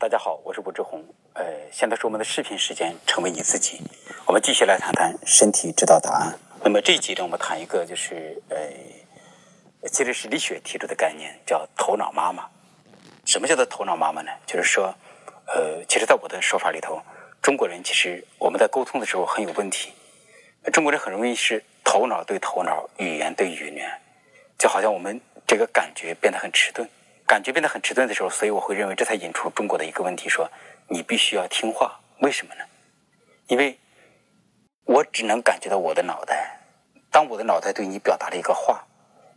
大家好，我是武志红。呃，现在是我们的视频时间，成为你自己。我们继续来谈谈身体知道答案。那么这一集呢，我们谈一个就是呃，其实是李雪提出的概念，叫“头脑妈妈”。什么叫做头脑妈妈呢？就是说，呃，其实，在我的说法里头，中国人其实我们在沟通的时候很有问题。中国人很容易是头脑对头脑，语言对语言，就好像我们这个感觉变得很迟钝。感觉变得很迟钝的时候，所以我会认为这才引出中国的一个问题：说你必须要听话。为什么呢？因为我只能感觉到我的脑袋。当我的脑袋对你表达了一个话，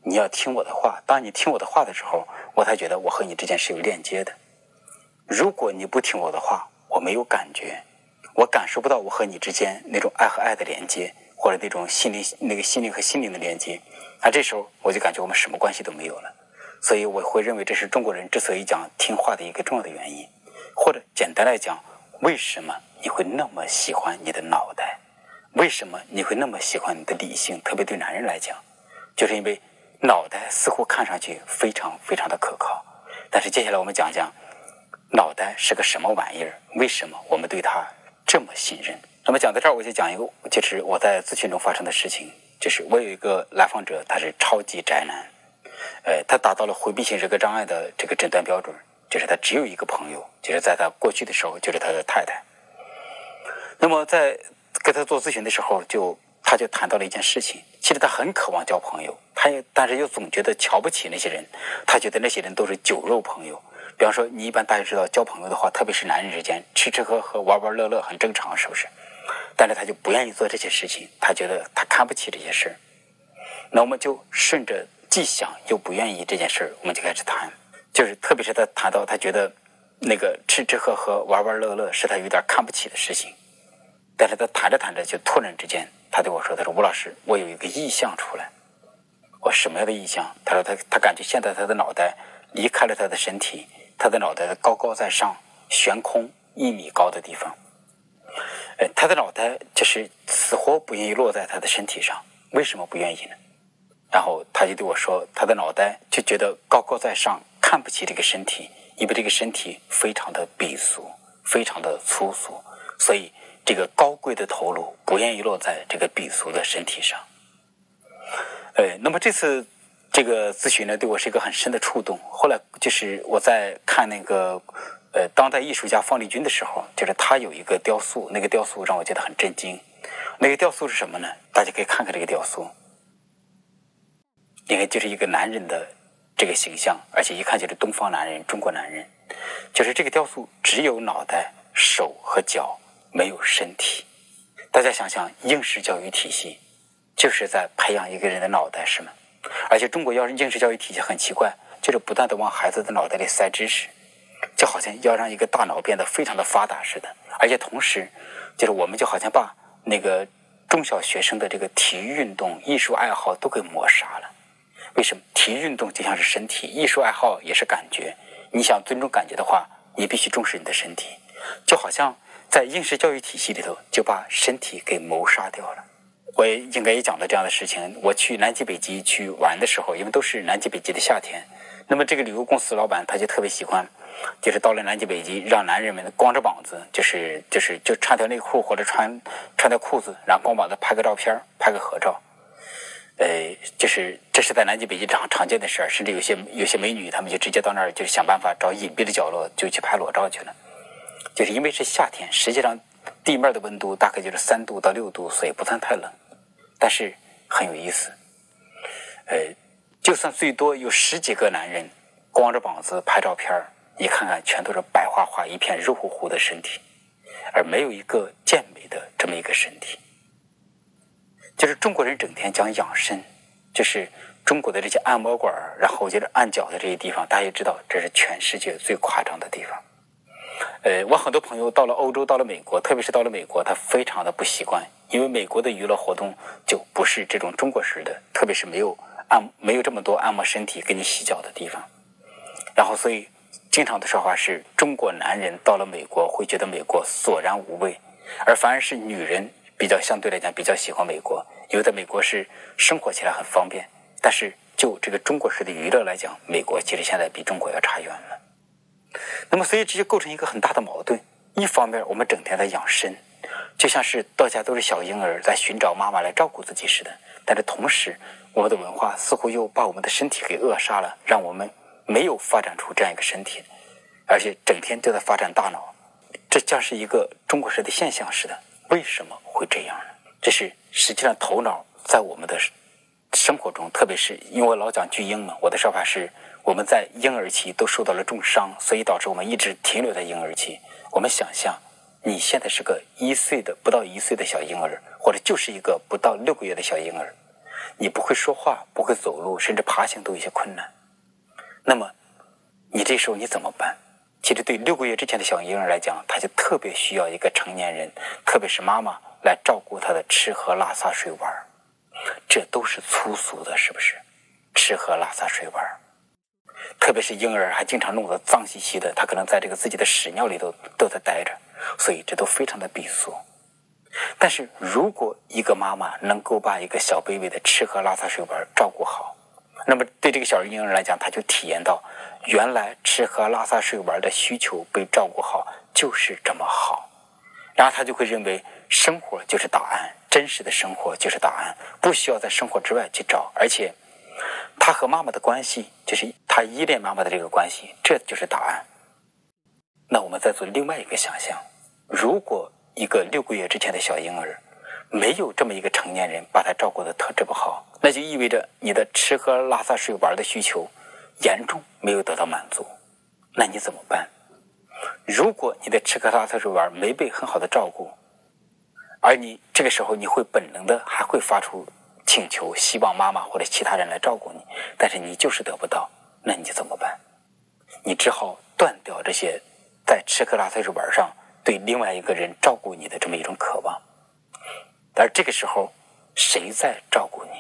你要听我的话。当你听我的话的时候，我才觉得我和你之间是有链接的。如果你不听我的话，我没有感觉，我感受不到我和你之间那种爱和爱的连接，或者那种心灵那个心灵和心灵的连接。那这时候我就感觉我们什么关系都没有了。所以我会认为这是中国人之所以讲听话的一个重要的原因，或者简单来讲，为什么你会那么喜欢你的脑袋？为什么你会那么喜欢你的理性？特别对男人来讲，就是因为脑袋似乎看上去非常非常的可靠。但是接下来我们讲讲脑袋是个什么玩意儿？为什么我们对它这么信任？那么讲到这儿，我就讲一个，就是我在咨询中发生的事情，就是我有一个来访者，他是超级宅男。呃，他达到了回避型人格障碍的这个诊断标准，就是他只有一个朋友，就是在他过去的时候就是他的太太。那么在跟他做咨询的时候，就他就谈到了一件事情，其实他很渴望交朋友，他也但是又总觉得瞧不起那些人，他觉得那些人都是酒肉朋友。比方说，你一般大家知道交朋友的话，特别是男人之间吃吃喝喝玩玩乐乐很正常，是不是？但是他就不愿意做这些事情，他觉得他看不起这些事儿。那我们就顺着。既想又不愿意这件事儿，我们就开始谈，就是特别是他谈到他觉得那个吃吃喝喝玩玩乐乐是他有点看不起的事情，但是他谈着谈着就突然之间，他对我说：“他说吴老师，我有一个意象出来。”我什么样的意象？他说他他感觉现在他的脑袋离开了他的身体，他的脑袋高高在上，悬空一米高的地方，呃，他的脑袋就是死活不愿意落在他的身体上，为什么不愿意呢？然后他就对我说：“他的脑袋就觉得高高在上，看不起这个身体，因为这个身体非常的鄙俗，非常的粗俗，所以这个高贵的头颅不愿意落在这个鄙俗的身体上。”呃，那么这次这个咨询呢，对我是一个很深的触动。后来就是我在看那个呃当代艺术家方力钧的时候，就是他有一个雕塑，那个雕塑让我觉得很震惊。那个雕塑是什么呢？大家可以看看这个雕塑。你看，就是一个男人的这个形象，而且一看就是东方男人、中国男人。就是这个雕塑只有脑袋、手和脚，没有身体。大家想想，应试教育体系就是在培养一个人的脑袋，是吗？而且中国要是应试教育体系很奇怪，就是不断的往孩子的脑袋里塞知识，就好像要让一个大脑变得非常的发达似的。而且同时，就是我们就好像把那个中小学生的这个体育运动、艺术爱好都给抹杀了。为什么体育运动就像是身体，艺术爱好也是感觉？你想尊重感觉的话，你必须重视你的身体。就好像在应试教育体系里头，就把身体给谋杀掉了。我也应该也讲了这样的事情。我去南极、北极去玩的时候，因为都是南极、北极的夏天，那么这个旅游公司老板他就特别喜欢，就是到了南极、北极，让男人们光着膀子，就是就是就穿条内裤或者穿穿条裤子，然后光膀子拍个照片，拍个合照。呃，就是这是在南极、北极常常见的事儿，甚至有些有些美女，她们就直接到那儿，就想办法找隐蔽的角落，就去拍裸照去了。就是因为是夏天，实际上地面的温度大概就是三度到六度，所以不算太冷，但是很有意思。呃，就算最多有十几个男人光着膀子拍照片你看看，全都是白花花一片肉乎乎的身体，而没有一个健美的这么一个身体。就是中国人整天讲养生，就是中国的这些按摩馆然后就是按脚的这些地方，大家也知道，这是全世界最夸张的地方。呃，我很多朋友到了欧洲，到了美国，特别是到了美国，他非常的不习惯，因为美国的娱乐活动就不是这种中国式的，特别是没有按没有这么多按摩身体、给你洗脚的地方。然后，所以经常的说话是中国男人到了美国会觉得美国索然无味，而反而是女人。比较相对来讲比较喜欢美国，因为在美国是生活起来很方便。但是就这个中国式的娱乐来讲，美国其实现在比中国要差远了。那么，所以这就构成一个很大的矛盾。一方面，我们整天在养生，就像是大家都是小婴儿在寻找妈妈来照顾自己似的；但是同时，我们的文化似乎又把我们的身体给扼杀了，让我们没有发展出这样一个身体，而且整天都在发展大脑。这将是一个中国式的现象似的。为什么会这样呢？这是实际上头脑在我们的生活中，特别是因为我老讲巨婴嘛，我的说法是。我们在婴儿期都受到了重伤，所以导致我们一直停留在婴儿期。我们想象，你现在是个一岁的不到一岁的小婴儿，或者就是一个不到六个月的小婴儿，你不会说话，不会走路，甚至爬行都有些困难。那么，你这时候你怎么办？其实对六个月之前的小婴儿来讲，他就特别需要一个成年人，特别是妈妈来照顾他的吃喝拉撒睡玩。这都是粗俗的，是不是？吃喝拉撒睡玩。特别是婴儿还经常弄得脏兮兮的，他可能在这个自己的屎尿里头都在待着，所以这都非常的鄙俗。但是如果一个妈妈能够把一个小 baby 的吃喝拉撒睡玩照顾好，那么对这个小婴儿来讲，他就体验到原来吃喝拉撒睡玩的需求被照顾好就是这么好，然后他就会认为生活就是答案，真实的生活就是答案，不需要在生活之外去找，而且。他和妈妈的关系，就是他依恋妈妈的这个关系，这就是答案。那我们再做另外一个想象：如果一个六个月之前的小婴儿没有这么一个成年人把他照顾的特这么好，那就意味着你的吃喝拉撒睡玩的需求严重没有得到满足。那你怎么办？如果你的吃喝拉撒睡玩没被很好的照顾，而你这个时候你会本能的还会发出。请求希望妈妈或者其他人来照顾你，但是你就是得不到，那你怎么办？你只好断掉这些在吃喝拉撒睡玩上对另外一个人照顾你的这么一种渴望。而这个时候，谁在照顾你？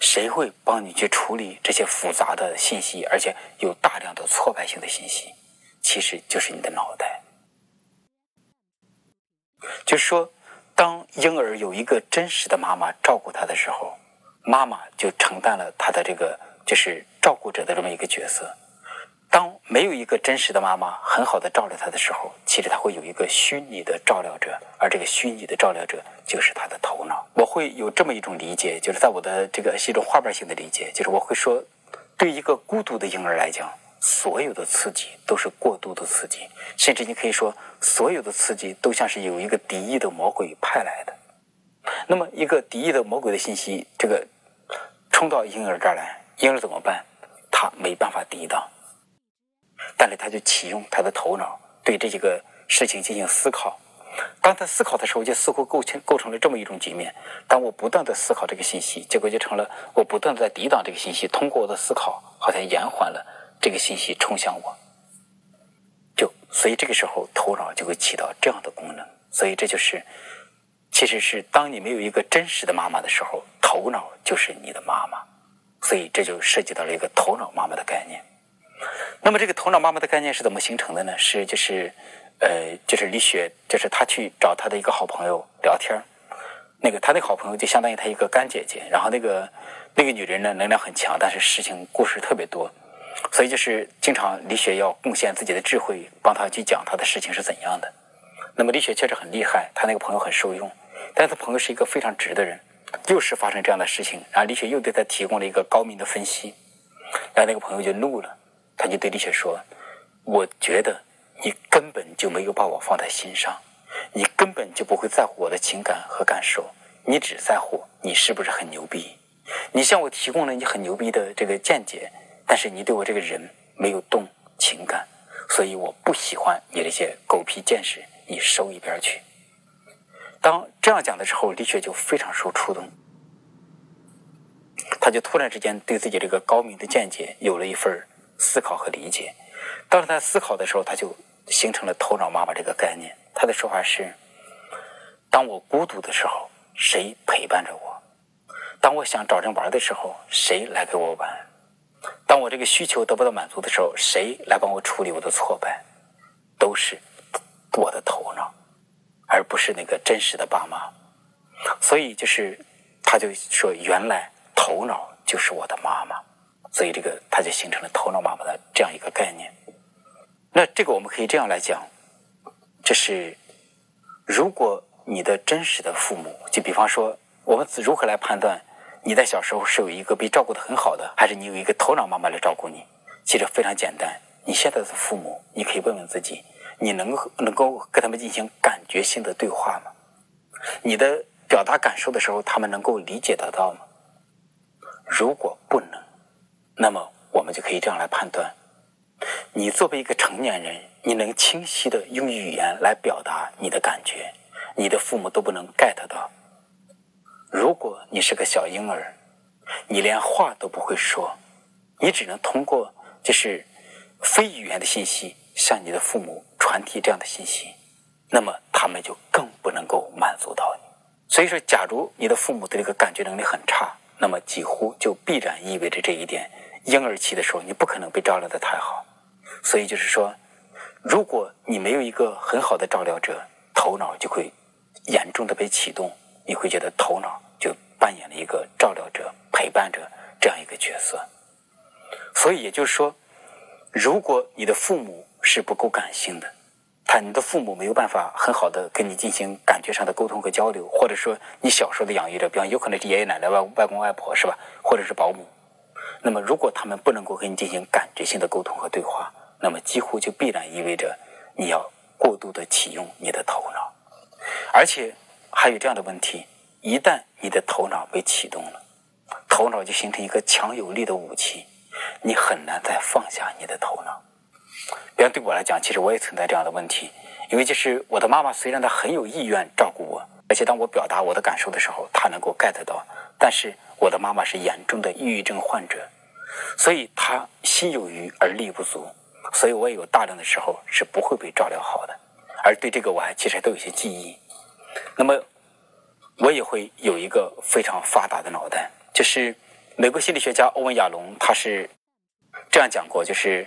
谁会帮你去处理这些复杂的信息，而且有大量的挫败性的信息？其实就是你的脑袋。就说。当婴儿有一个真实的妈妈照顾他的时候，妈妈就承担了他的这个就是照顾者的这么一个角色。当没有一个真实的妈妈很好的照料他的时候，其实他会有一个虚拟的照料者，而这个虚拟的照料者就是他的头脑。我会有这么一种理解，就是在我的这个是一种画面性的理解，就是我会说，对一个孤独的婴儿来讲。所有的刺激都是过度的刺激，甚至你可以说，所有的刺激都像是有一个敌意的魔鬼派来的。那么，一个敌意的魔鬼的信息，这个冲到婴儿这儿来，婴儿怎么办？他没办法抵挡，但是他就启用他的头脑，对这几个事情进行思考。当他思考的时候，就似乎构成构成了这么一种局面：当我不断的思考这个信息，结果就成了我不断的在抵挡这个信息，通过我的思考，好像延缓了。这个信息冲向我，就所以这个时候头脑就会起到这样的功能。所以这就是，其实是当你没有一个真实的妈妈的时候，头脑就是你的妈妈。所以这就涉及到了一个头脑妈妈的概念。那么这个头脑妈妈的概念是怎么形成的呢？是就是呃，就是李雪，就是他去找他的一个好朋友聊天那个他那个好朋友就相当于她一个干姐姐。然后那个那个女人呢，能量很强，但是事情故事特别多。所以就是经常李雪要贡献自己的智慧，帮她去讲她的事情是怎样的。那么李雪确实很厉害，她那个朋友很受用，但是他朋友是一个非常直的人。又是发生这样的事情，然后李雪又对她提供了一个高明的分析，然后那个朋友就怒了，他就对李雪说：“我觉得你根本就没有把我放在心上，你根本就不会在乎我的情感和感受，你只在乎你是不是很牛逼。你向我提供了你很牛逼的这个见解。”但是你对我这个人没有动情感，所以我不喜欢你这些狗屁见识，你收一边去。当这样讲的时候，李雪就非常受触动，他就突然之间对自己这个高明的见解有了一份思考和理解。当他思考的时候，他就形成了“头脑妈妈”这个概念。他的说法是：当我孤独的时候，谁陪伴着我？当我想找人玩的时候，谁来给我玩？当我这个需求得不到满足的时候，谁来帮我处理我的挫败？都是我的头脑，而不是那个真实的爸妈。所以就是，他就说，原来头脑就是我的妈妈。所以这个它就形成了头脑妈妈的这样一个概念。那这个我们可以这样来讲，就是如果你的真实的父母，就比方说，我们如何来判断你在小时候是有一个被照顾的很好的，还是你有一个头脑妈妈来照顾你？其实非常简单，你现在的父母，你可以问问自己，你能能够跟他们进行感觉性的对话吗？你的表达感受的时候，他们能够理解得到吗？如果不能，那么我们就可以这样来判断：你作为一个成年人，你能清晰的用语言来表达你的感觉，你的父母都不能 get 到。如果你是个小婴儿，你连话都不会说，你只能通过就是非语言的信息向你的父母传递这样的信息，那么他们就更不能够满足到你。所以说，假如你的父母的这个感觉能力很差。那么几乎就必然意味着这一点：婴儿期的时候，你不可能被照料的太好。所以就是说，如果你没有一个很好的照料者，头脑就会严重的被启动，你会觉得头脑就扮演了一个照料者、陪伴者这样一个角色。所以也就是说，如果你的父母是不够感性的。他，你的父母没有办法很好的跟你进行感觉上的沟通和交流，或者说你小时候的养育者，比方有可能是爷爷奶奶、外外公外婆，是吧？或者是保姆。那么，如果他们不能够跟你进行感觉性的沟通和对话，那么几乎就必然意味着你要过度的启用你的头脑，而且还有这样的问题：一旦你的头脑被启动了，头脑就形成一个强有力的武器，你很难再放下你的头脑。别人对我来讲，其实我也存在这样的问题，因为就是我的妈妈虽然她很有意愿照顾我，而且当我表达我的感受的时候，她能够 get 到，但是我的妈妈是严重的抑郁症患者，所以她心有余而力不足，所以我也有大量的时候是不会被照料好的，而对这个我还其实都有些记忆。那么我也会有一个非常发达的脑袋，就是美国心理学家欧文亚龙他是这样讲过，就是。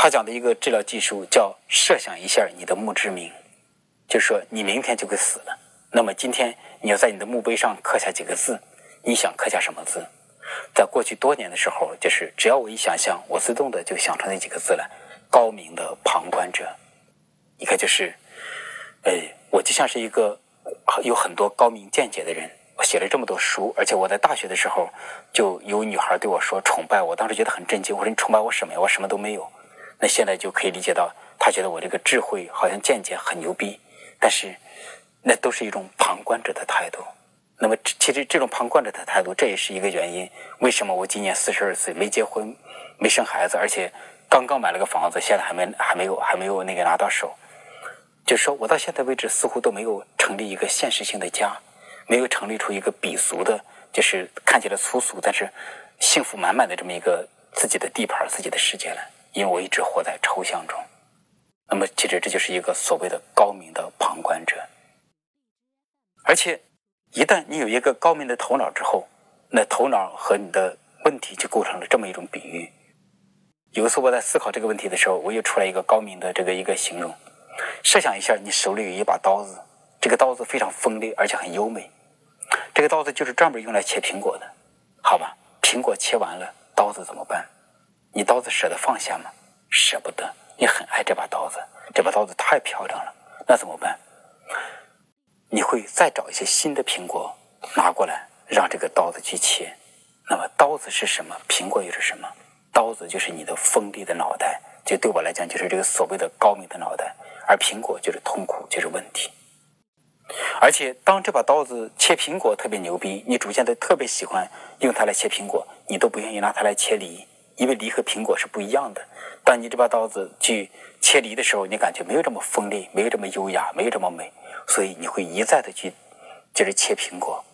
他讲的一个治疗技术叫设想一下你的墓志铭，就是说你明天就会死了，那么今天你要在你的墓碑上刻下几个字，你想刻下什么字？在过去多年的时候，就是只要我一想象，我自动的就想出那几个字来：高明的旁观者。你看，就是，哎，我就像是一个有很多高明见解的人，我写了这么多书，而且我在大学的时候就有女孩对我说崇拜我，当时觉得很震惊。我说你崇拜我什么呀？我什么都没有。那现在就可以理解到，他觉得我这个智慧好像见解很牛逼，但是那都是一种旁观者的态度。那么其实这种旁观者的态度，这也是一个原因。为什么我今年四十二岁没结婚，没生孩子，而且刚刚买了个房子，现在还没还没有还没有那个拿到手？就是说我到现在为止似乎都没有成立一个现实性的家，没有成立出一个鄙俗的，就是看起来粗俗但是幸福满满的这么一个自己的地盘、自己的世界来。因为我一直活在抽象中，那么其实这就是一个所谓的高明的旁观者。而且，一旦你有一个高明的头脑之后，那头脑和你的问题就构成了这么一种比喻。有一次我在思考这个问题的时候，我又出来一个高明的这个一个形容：设想一下，你手里有一把刀子，这个刀子非常锋利，而且很优美。这个刀子就是专门用来切苹果的，好吧？苹果切完了，刀子怎么办？你刀子舍得放下吗？舍不得。你很爱这把刀子，这把刀子太漂亮了。那怎么办？你会再找一些新的苹果拿过来，让这个刀子去切。那么刀子是什么？苹果又是什么？刀子就是你的锋利的脑袋，就对我来讲就是这个所谓的高明的脑袋，而苹果就是痛苦，就是问题。而且当这把刀子切苹果特别牛逼，你逐渐的特别喜欢用它来切苹果，你都不愿意拿它来切梨。因为梨和苹果是不一样的。当你这把刀子去切梨的时候，你感觉没有这么锋利，没有这么优雅，没有这么美，所以你会一再的去就是切苹果。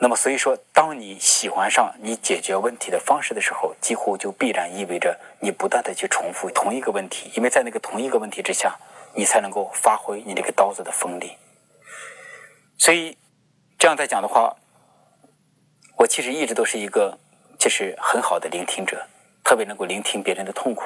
那么，所以说，当你喜欢上你解决问题的方式的时候，几乎就必然意味着你不断的去重复同一个问题，因为在那个同一个问题之下，你才能够发挥你这个刀子的锋利。所以，这样在讲的话，我其实一直都是一个。就是很好的聆听者，特别能够聆听别人的痛苦，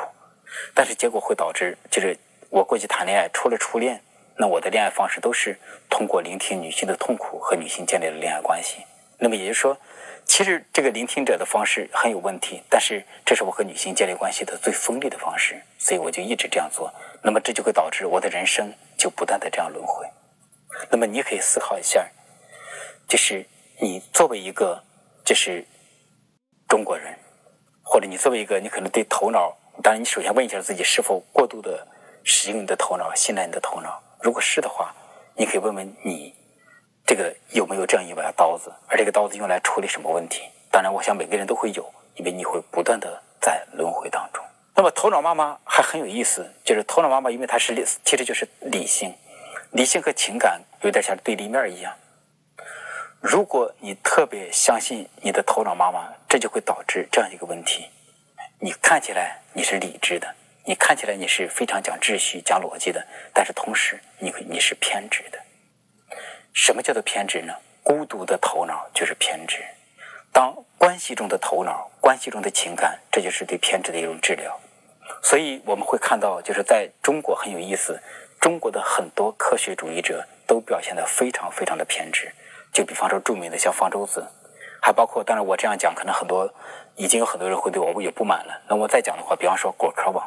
但是结果会导致，就是我过去谈恋爱，除了初恋，那我的恋爱方式都是通过聆听女性的痛苦和女性建立了恋爱关系。那么也就是说，其实这个聆听者的方式很有问题，但是这是我和女性建立关系的最锋利的方式，所以我就一直这样做。那么这就会导致我的人生就不断的这样轮回。那么你可以思考一下，就是你作为一个就是中国人，或者你作为一个你可能对头脑，当然你首先问一下自己是否过度的使用你的头脑，信赖你的头脑。如果是的话，你可以问问你。这个有没有这样一把刀子？而这个刀子用来处理什么问题？当然，我想每个人都会有，因为你会不断的在轮回当中。那么，头脑妈妈还很有意思，就是头脑妈妈，因为它是理，其实就是理性，理性和情感有点像对立面一样。如果你特别相信你的头脑妈妈，这就会导致这样一个问题：你看起来你是理智的，你看起来你是非常讲秩序、讲逻辑的，但是同时你你是偏执的。什么叫做偏执呢？孤独的头脑就是偏执。当关系中的头脑、关系中的情感，这就是对偏执的一种治疗。所以我们会看到，就是在中国很有意思，中国的很多科学主义者都表现得非常非常的偏执。就比方说著名的像方舟子，还包括，当然我这样讲，可能很多已经有很多人会对我有不满了。那我再讲的话，比方说果壳网，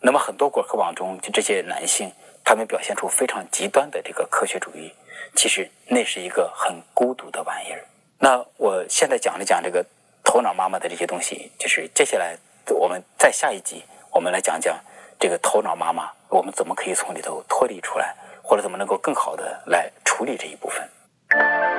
那么很多果壳网中就这些男性，他们表现出非常极端的这个科学主义。其实那是一个很孤独的玩意儿。那我现在讲了讲这个头脑妈妈的这些东西，就是接下来我们在下一集我们来讲讲这个头脑妈妈，我们怎么可以从里头脱离出来，或者怎么能够更好的来处理这一部分。thank you